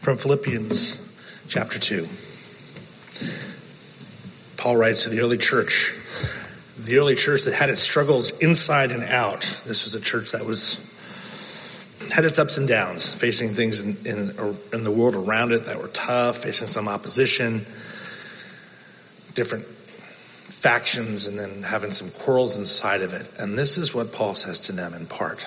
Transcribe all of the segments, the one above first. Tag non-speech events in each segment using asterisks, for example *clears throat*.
from Philippians chapter 2. Paul writes to the early church, the early church that had its struggles inside and out. This was a church that was had its ups and downs, facing things in, in, in the world around it that were tough, facing some opposition, different factions, and then having some quarrels inside of it. And this is what Paul says to them in part.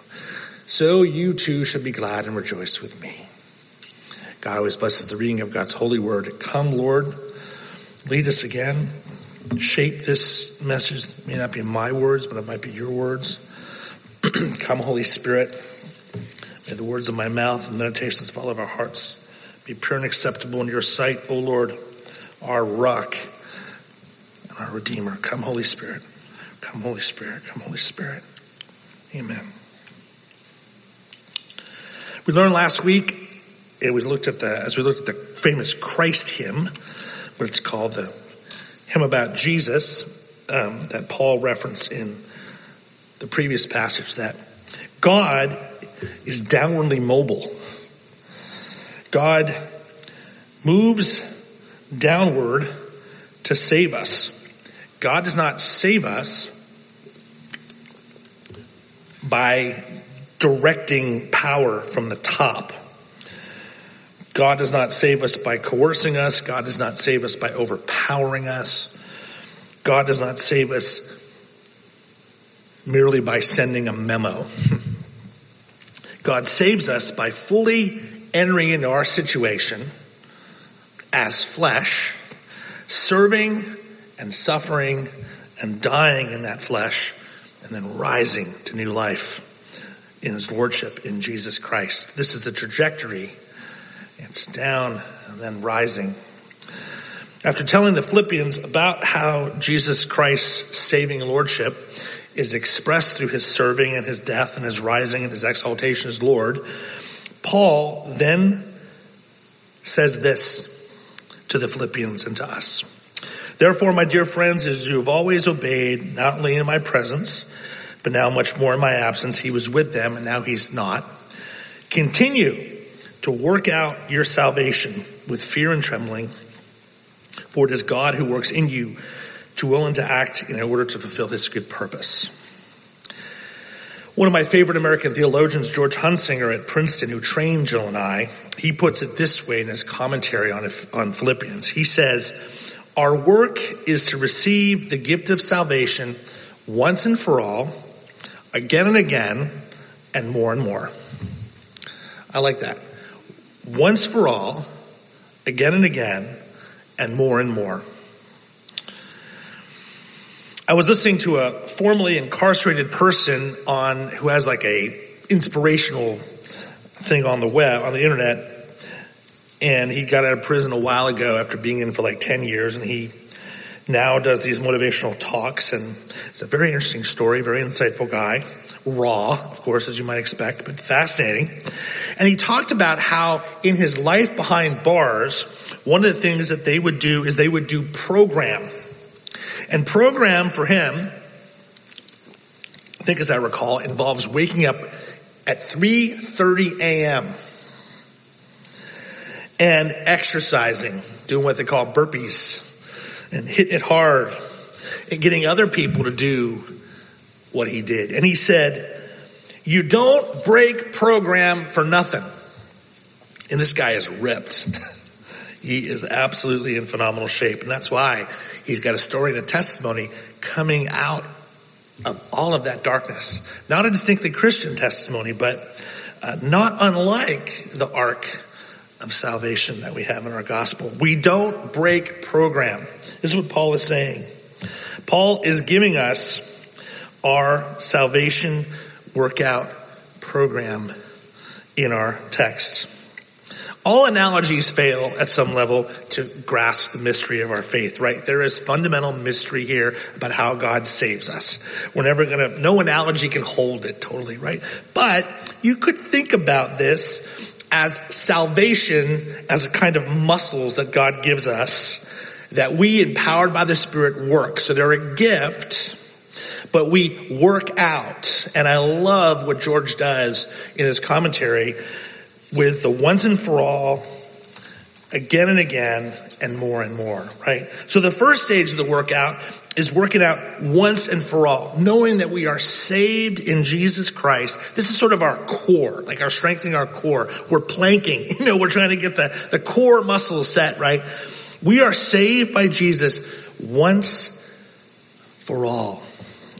So you too should be glad and rejoice with me. God always blesses the reading of God's holy word. Come, Lord, lead us again. Shape this message. It may not be my words, but it might be your words. *clears throat* Come, Holy Spirit. May the words of my mouth and the meditations of all of our hearts be pure and acceptable in your sight, O Lord, our rock and our Redeemer. Come, Holy Spirit. Come, Holy Spirit. Come, Holy Spirit. Amen. We learned last week, and we looked at the, as we looked at the famous Christ hymn, what it's called, the hymn about Jesus, um, that Paul referenced in the previous passage, that God is downwardly mobile. God moves downward to save us. God does not save us by directing power from the top. God does not save us by coercing us. God does not save us by overpowering us. God does not save us merely by sending a memo. *laughs* God saves us by fully entering into our situation as flesh, serving and suffering and dying in that flesh, and then rising to new life in his lordship in Jesus Christ. This is the trajectory. It's down and then rising. After telling the Philippians about how Jesus Christ's saving lordship is expressed through his serving and his death and his rising and his exaltation as Lord, Paul then says this to the Philippians and to us. Therefore, my dear friends, as you have always obeyed, not only in my presence, but now much more in my absence, he was with them and now he's not. Continue to work out your salvation with fear and trembling, for it is God who works in you to will and to act in order to fulfill his good purpose. One of my favorite American theologians, George Hunsinger at Princeton, who trained Jill and I, he puts it this way in his commentary on, on Philippians. He says, our work is to receive the gift of salvation once and for all again and again and more and more. I like that. Once for all, again and again, and more and more. I was listening to a formerly incarcerated person on who has like a inspirational thing on the web, on the internet. And he got out of prison a while ago after being in for like 10 years and he now does these motivational talks and it's a very interesting story, very insightful guy. Raw, of course, as you might expect, but fascinating. And he talked about how in his life behind bars, one of the things that they would do is they would do program. And program for him, I think as I recall, involves waking up at 3.30 a.m. and exercising, doing what they call burpees and hitting it hard and getting other people to do what he did. And he said, you don't break program for nothing. And this guy is ripped. *laughs* He is absolutely in phenomenal shape. And that's why he's got a story and a testimony coming out of all of that darkness. Not a distinctly Christian testimony, but uh, not unlike the ark of salvation that we have in our gospel. We don't break program. This is what Paul is saying. Paul is giving us our salvation workout program in our text. All analogies fail at some level to grasp the mystery of our faith, right? There is fundamental mystery here about how God saves us. We're never gonna, no analogy can hold it totally, right? But you could think about this as salvation as a kind of muscles that God gives us that we empowered by the Spirit work. So they're a gift, but we work out. And I love what George does in his commentary with the once and for all, again and again, and more and more, right? So the first stage of the workout is working out once and for all, knowing that we are saved in Jesus Christ. This is sort of our core, like our strengthening our core. We're planking, *laughs* you know, we're trying to get the, the core muscles set, right? We are saved by Jesus once for all.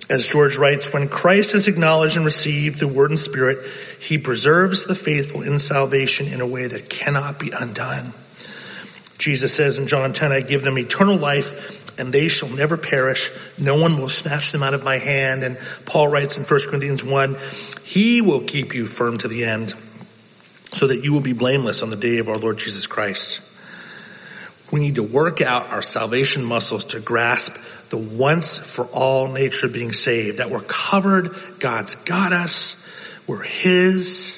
As George writes, when Christ is acknowledged and received the word and spirit, he preserves the faithful in salvation in a way that cannot be undone. Jesus says in John 10, I give them eternal life and they shall never perish. No one will snatch them out of my hand. And Paul writes in 1 Corinthians 1, he will keep you firm to the end so that you will be blameless on the day of our Lord Jesus Christ. We need to work out our salvation muscles to grasp the once for all nature of being saved, that we're covered, God's got us, we're His.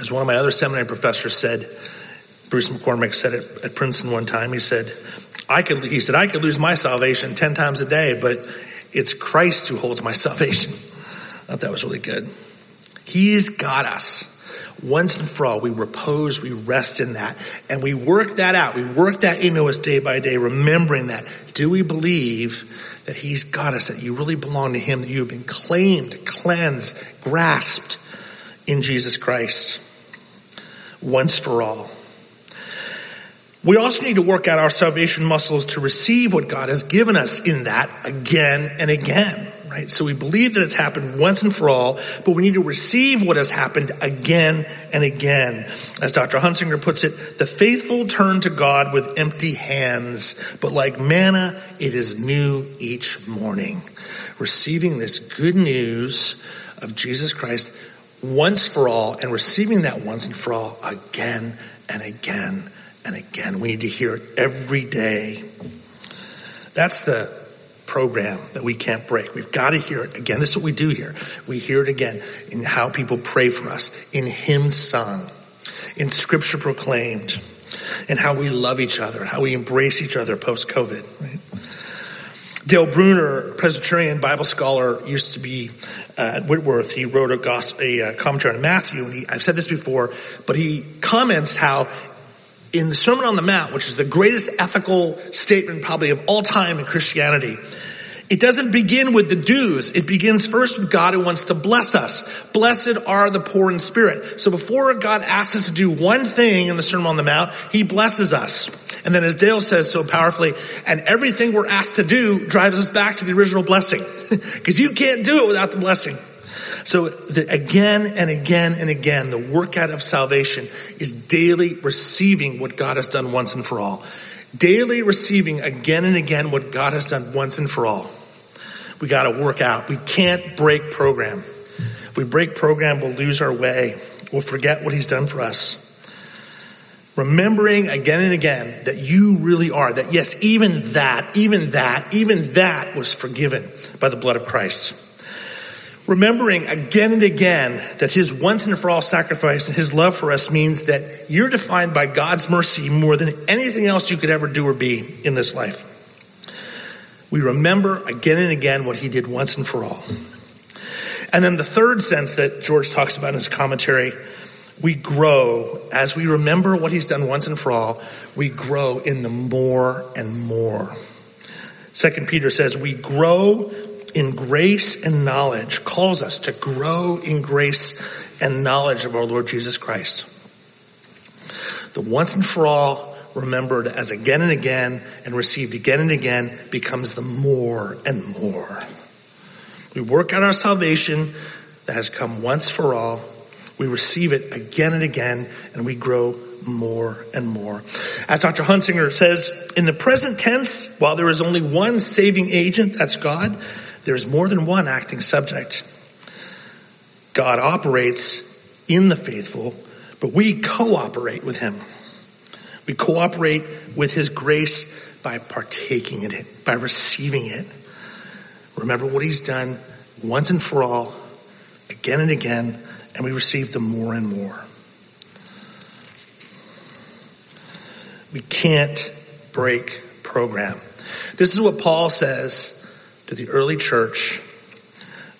As one of my other seminary professors said, Bruce McCormack said it at Princeton one time, he said, I could, he said, I could lose my salvation 10 times a day, but it's Christ who holds my *laughs* salvation. I thought that was really good. He's got us once and for all, we repose, we rest in that, and we work that out. We work that into us day by day, remembering that. Do we believe that He's got us, that you really belong to Him, that you have been claimed, cleansed, grasped in Jesus Christ once for all? We also need to work out our salvation muscles to receive what God has given us in that again and again right? So we believe that it's happened once and for all, but we need to receive what has happened again and again. As Dr. Hunsinger puts it, the faithful turn to God with empty hands, but like manna, it is new each morning. Receiving this good news of Jesus Christ once for all and receiving that once and for all again and again and again. We need to hear it every day. That's the program that we can't break. We've got to hear it again. This is what we do here. We hear it again in how people pray for us, in hymns sung, in scripture proclaimed, and how we love each other, how we embrace each other post COVID. Right? Dale Bruner, Presbyterian Bible scholar, used to be uh, at Whitworth. He wrote a, gospel, a uh, commentary on Matthew, and he, I've said this before, but he comments how in the Sermon on the Mount, which is the greatest ethical statement probably of all time in Christianity, it doesn't begin with the do's. It begins first with God who wants to bless us. Blessed are the poor in spirit. So before God asks us to do one thing in the Sermon on the Mount, He blesses us. And then as Dale says so powerfully, and everything we're asked to do drives us back to the original blessing. *laughs* Because you can't do it without the blessing. So the, again and again and again, the workout of salvation is daily receiving what God has done once and for all. Daily receiving again and again what God has done once and for all. We gotta work out. We can't break program. If we break program, we'll lose our way. We'll forget what he's done for us. Remembering again and again that you really are, that yes, even that, even that, even that was forgiven by the blood of Christ remembering again and again that his once and for all sacrifice and his love for us means that you're defined by God's mercy more than anything else you could ever do or be in this life. We remember again and again what he did once and for all. And then the third sense that George talks about in his commentary, we grow as we remember what he's done once and for all, we grow in the more and more. Second Peter says we grow in grace and knowledge, calls us to grow in grace and knowledge of our Lord Jesus Christ. The once and for all remembered as again and again and received again and again becomes the more and more. We work out our salvation that has come once for all. We receive it again and again and we grow more and more. As Dr. Hunsinger says, in the present tense, while there is only one saving agent, that's God, there's more than one acting subject. God operates in the faithful, but we cooperate with him. We cooperate with his grace by partaking in it, by receiving it. Remember what he's done once and for all, again and again, and we receive them more and more. We can't break program. This is what Paul says to the early church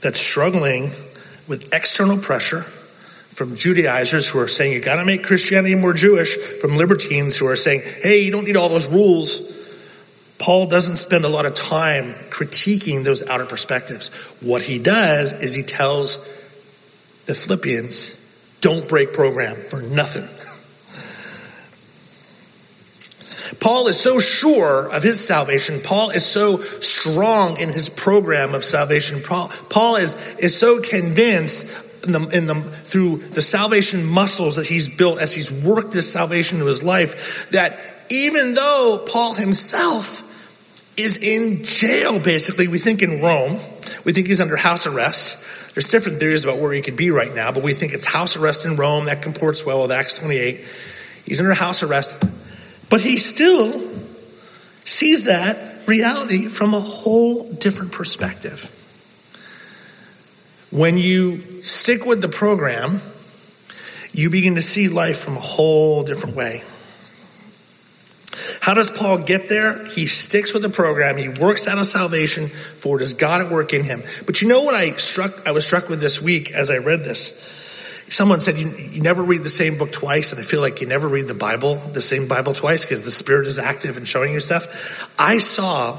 that's struggling with external pressure from Judaizers who are saying you gotta make Christianity more Jewish, from libertines who are saying, hey, you don't need all those rules. Paul doesn't spend a lot of time critiquing those outer perspectives. What he does is he tells the Philippians, don't break program for nothing. Paul is so sure of his salvation. Paul is so strong in his program of salvation. Paul, is, is so convinced in the, in the, through the salvation muscles that he's built as he's worked this salvation into his life that even though Paul himself is in jail, basically, we think in Rome, we think he's under house arrest. There's different theories about where he could be right now, but we think it's house arrest in Rome. That comports well with Acts 28. He's under house arrest. But he still sees that reality from a whole different perspective. When you stick with the program, you begin to see life from a whole different way. How does Paul get there? He sticks with the program. He works out of salvation for it is God at work in him. But you know what I struck, I was struck with this week as I read this? Someone said you, you never read the same book twice, and I feel like you never read the Bible, the same Bible twice, because the Spirit is active and showing you stuff. I saw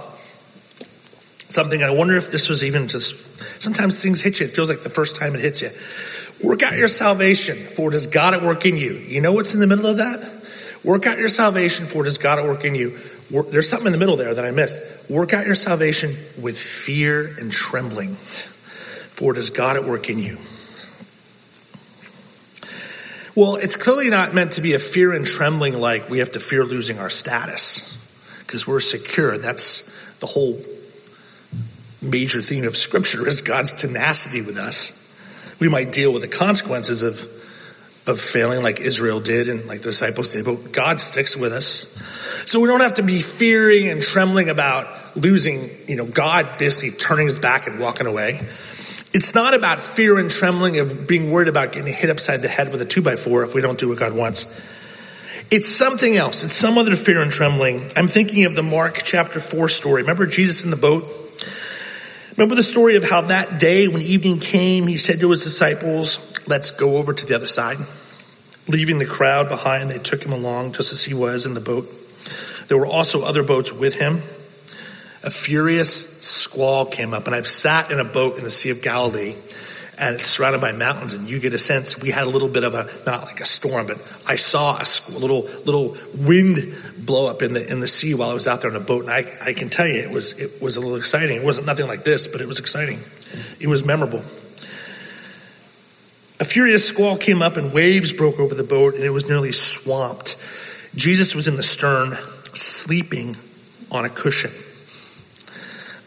something, I wonder if this was even just, sometimes things hit you, it feels like the first time it hits you. Work out your salvation, for it is God at work in you. You know what's in the middle of that? Work out your salvation, for it is God at work in you. There's something in the middle there that I missed. Work out your salvation with fear and trembling, for it is God at work in you. Well, it's clearly not meant to be a fear and trembling like we have to fear losing our status because we're secure. That's the whole major theme of scripture is God's tenacity with us. We might deal with the consequences of, of failing like Israel did and like the disciples did, but God sticks with us. So we don't have to be fearing and trembling about losing, you know, God basically turning his back and walking away. It's not about fear and trembling of being worried about getting hit upside the head with a two by four if we don't do what God wants. It's something else. It's some other fear and trembling. I'm thinking of the Mark chapter four story. Remember Jesus in the boat? Remember the story of how that day when evening came, he said to his disciples, let's go over to the other side. Leaving the crowd behind, they took him along just as he was in the boat. There were also other boats with him a furious squall came up and I've sat in a boat in the Sea of Galilee and it's surrounded by mountains and you get a sense we had a little bit of a not like a storm but i saw a little little wind blow up in the in the sea while i was out there in a boat and i i can tell you it was it was a little exciting. It wasn't nothing like this but it was exciting. It was memorable. A furious squall came up and waves broke over the boat and it was nearly swamped. Jesus was in the stern sleeping on a cushion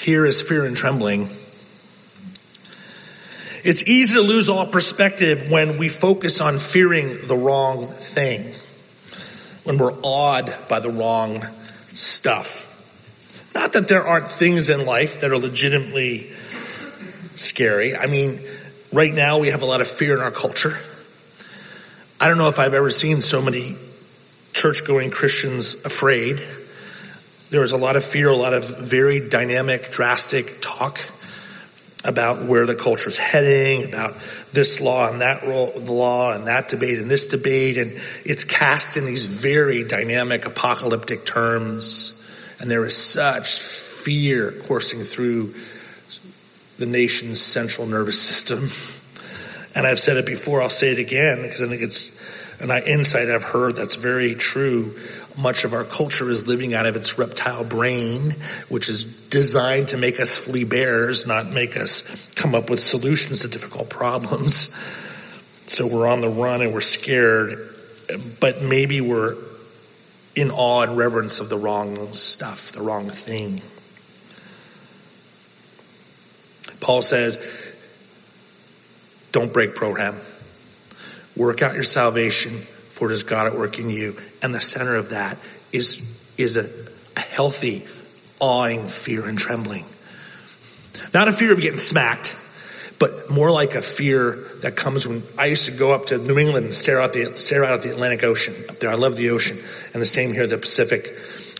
Here is fear and trembling. It's easy to lose all perspective when we focus on fearing the wrong thing, when we're awed by the wrong stuff. Not that there aren't things in life that are legitimately scary. I mean, right now we have a lot of fear in our culture. I don't know if I've ever seen so many church going Christians afraid. There was a lot of fear, a lot of very dynamic, drastic talk about where the culture's heading, about this law and that law and that debate and this debate. And it's cast in these very dynamic apocalyptic terms. And there is such fear coursing through the nation's central nervous system. And I've said it before, I'll say it again because I think it's an insight I've heard that's very true much of our culture is living out of its reptile brain, which is designed to make us flee bears, not make us come up with solutions to difficult problems. So we're on the run and we're scared, but maybe we're in awe and reverence of the wrong stuff, the wrong thing. Paul says, don't break program. Work out your salvation for it is God at work in you. And the center of that is, is a, a healthy, awing fear and trembling. Not a fear of getting smacked, but more like a fear that comes when I used to go up to New England and stare out the stare out at the Atlantic Ocean up there. I love the ocean, and the same here, the Pacific,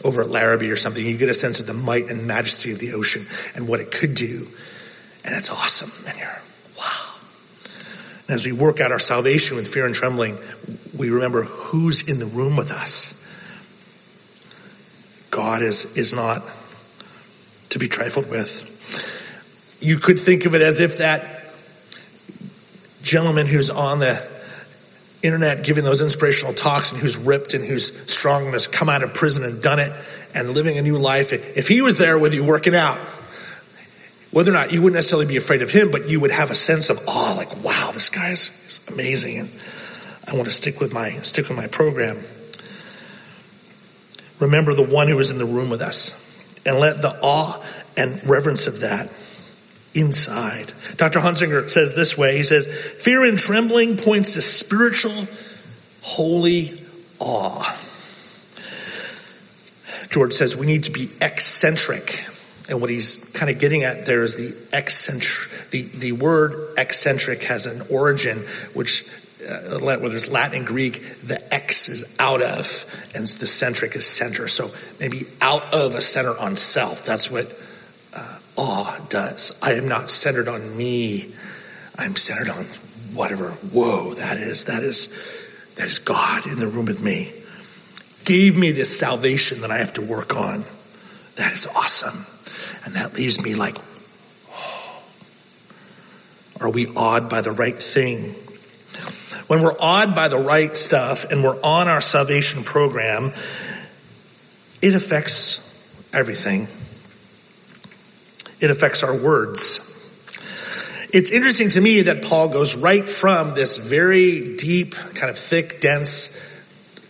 over at Larrabee or something. You get a sense of the might and majesty of the ocean and what it could do, and it's awesome. And you're and as we work out our salvation with fear and trembling, we remember who's in the room with us. God is, is not to be trifled with. You could think of it as if that gentleman who's on the internet giving those inspirational talks and who's ripped and who's strong and has come out of prison and done it and living a new life, if he was there with you working out, whether or not you wouldn't necessarily be afraid of him, but you would have a sense of awe, like, wow, this guy is, is amazing, and I want to stick with my stick with my program. Remember the one who was in the room with us, and let the awe and reverence of that inside. Dr. Hunsinger says this way. He says, fear and trembling points to spiritual, holy awe. George says we need to be eccentric and what he's kind of getting at there is the eccentric, the, the word eccentric has an origin, which uh, whether it's Latin and Greek, the X is out of, and the centric is center. So maybe out of a center on self. That's what uh, awe does. I am not centered on me. I'm centered on whatever. Whoa, that is that is that is God in the room with me. Gave me this salvation that I have to work on. That is awesome. And that leaves me like, oh, are we awed by the right thing? When we're awed by the right stuff and we're on our salvation program, it affects everything. It affects our words. It's interesting to me that Paul goes right from this very deep, kind of thick, dense,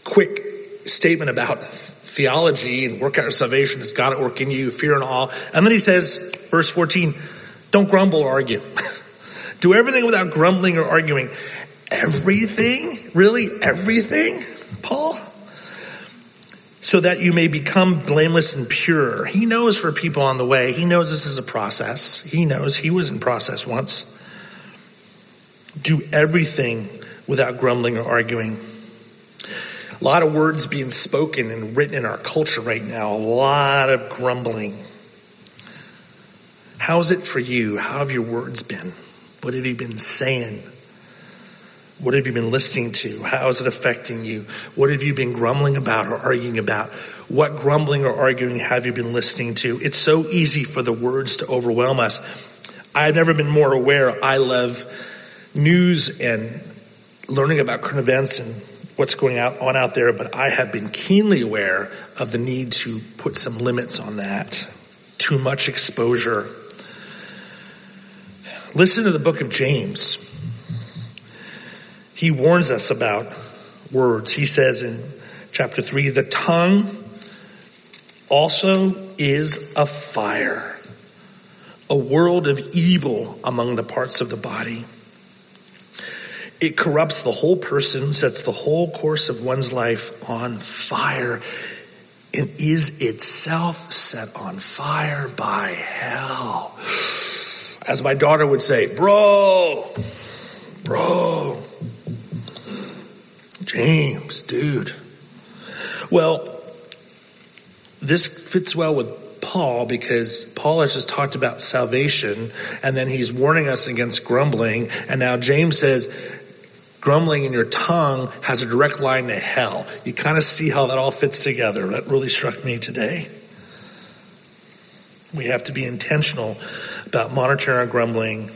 quick statement about theology and work out your salvation is God at work in you, fear and awe. And then he says, verse 14, don't grumble or argue. *laughs* Do everything without grumbling or arguing. Everything? Really? Everything? Paul? So that you may become blameless and pure. He knows for people on the way. He knows this is a process. He knows he was in process once. Do everything without grumbling or arguing a lot of words being spoken and written in our culture right now, a lot of grumbling. How's it for you? How have your words been? What have you been saying? What have you been listening to? How is it affecting you? What have you been grumbling about or arguing about? What grumbling or arguing have you been listening to? It's so easy for the words to overwhelm us. I've never been more aware. I love news and learning about current events and what's going on out there, but I have been keenly aware of the need to put some limits on that. Too much exposure. Listen to the book of James. He warns us about words. He says in chapter 3 the tongue also is a fire, a world of evil among the parts of the body. It corrupts the whole person, sets the whole course of one's life on fire, and is itself set on fire by hell. As my daughter would say, bro, bro, James, dude. Well, this fits well with Paul because Paul has just talked about salvation and then he's warning us against grumbling. And now James says, grumbling in your tongue has a direct line to hell. You kind of see how that all fits together. That really struck me today. We have to be intentional about monitoring our grumbling.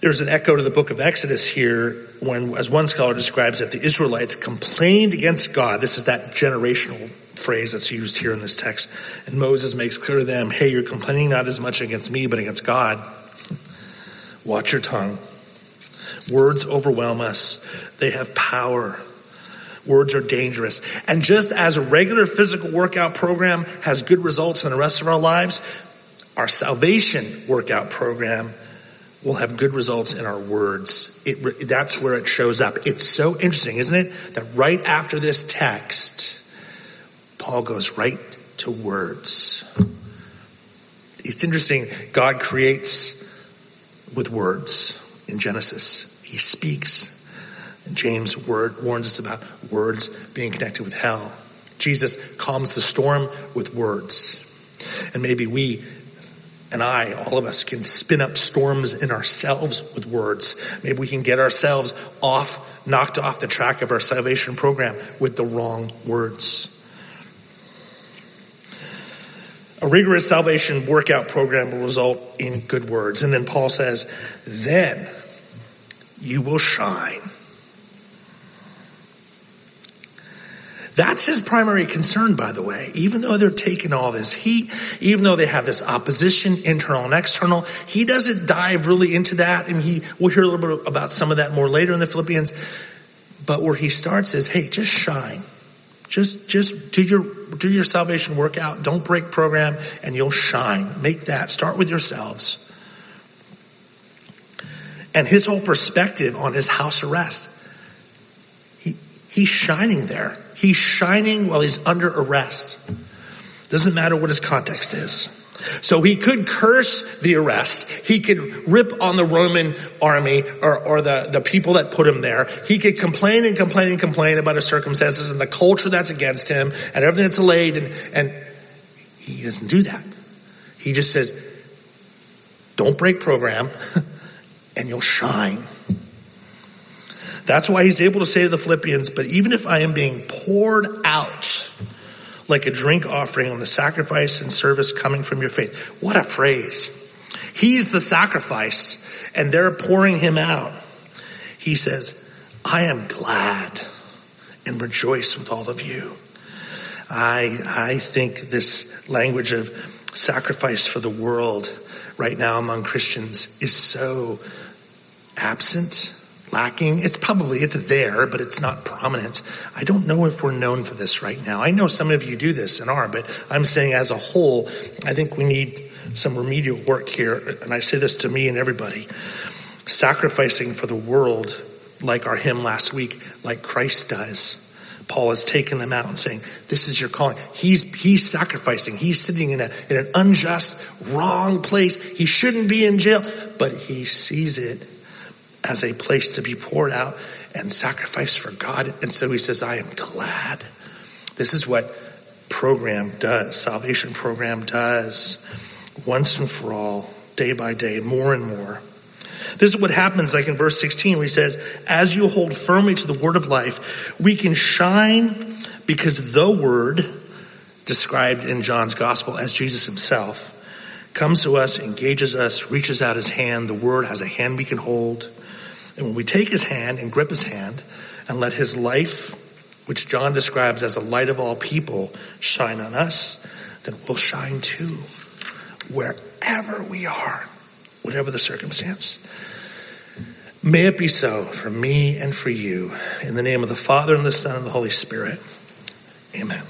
There's an echo to the book of Exodus here when, as one scholar describes it, the Israelites complained against God. This is that generational phrase that's used here in this text. And Moses makes clear to them, hey, you're complaining not as much against me, but against God. Watch your tongue. Words overwhelm us. They have power. Words are dangerous. And just as a regular physical workout program has good results in the rest of our lives, our salvation workout program will have good results in our words. It, that's where it shows up. It's so interesting, isn't it? That right after this text, Paul goes right to words. It's interesting. God creates with words in Genesis. He speaks. James word, warns us about words being connected with hell. Jesus calms the storm with words. And maybe we and I, all of us, can spin up storms in ourselves with words. Maybe we can get ourselves off, knocked off the track of our salvation program with the wrong words. A rigorous salvation workout program will result in good words. And then Paul says, then you will shine. That's his primary concern, by the way. Even though they're taking all this heat, even though they have this opposition, internal and external, he doesn't dive really into that. And he, we'll hear a little bit about some of that more later in the Philippians. But where he starts is, hey, just shine. Just, just do your, do your salvation workout. Don't break program and you'll shine. Make that. Start with yourselves. And his whole perspective on his house arrest. He, he's shining there. He's shining while he's under arrest. Doesn't matter what his context is. So he could curse the arrest. He could rip on the Roman army or, or the, the people that put him there. He could complain and complain and complain about his circumstances and the culture that's against him and everything that's allayed. And, and he doesn't do that. He just says, don't break program *laughs* and you'll shine. That's why he's able to say to the Philippians, but even if I am being poured out like a drink offering on the sacrifice and service coming from your faith. What a phrase. He's the sacrifice and they're pouring him out. He says, I am glad and rejoice with all of you. I, I think this language of sacrifice for the world right now among Christians is so absent lacking. It's probably, it's there, but it's not prominent. I don't know if we're known for this right now. I know some of you do this and are, but I'm saying as a whole, I think we need some remedial work here. And I say this to me and everybody. Sacrificing for the world like our hymn last week, like Christ does. Paul is taking them out and saying, this is your calling. He's, he's sacrificing. He's sitting in a, in an unjust, wrong place. He shouldn't be in jail, but he sees it as a place to be poured out and sacrificed for God. And so he says, I am glad. This is what program does, salvation program does, once and for all, day by day, more and more. This is what happens like in verse 16 where he says, as you hold firmly to the word of life, we can shine because the word described in John's gospel as Jesus himself comes to us, engages us, reaches out his hand. The word has a hand we can hold. And when we take his hand and grip his hand and let his life, which John describes as a light of all people, shine on us, then we'll shine too, wherever we are, whatever the circumstance. May it be so for me and for you. In the name of the Father and the Son and the Holy Spirit. Amen.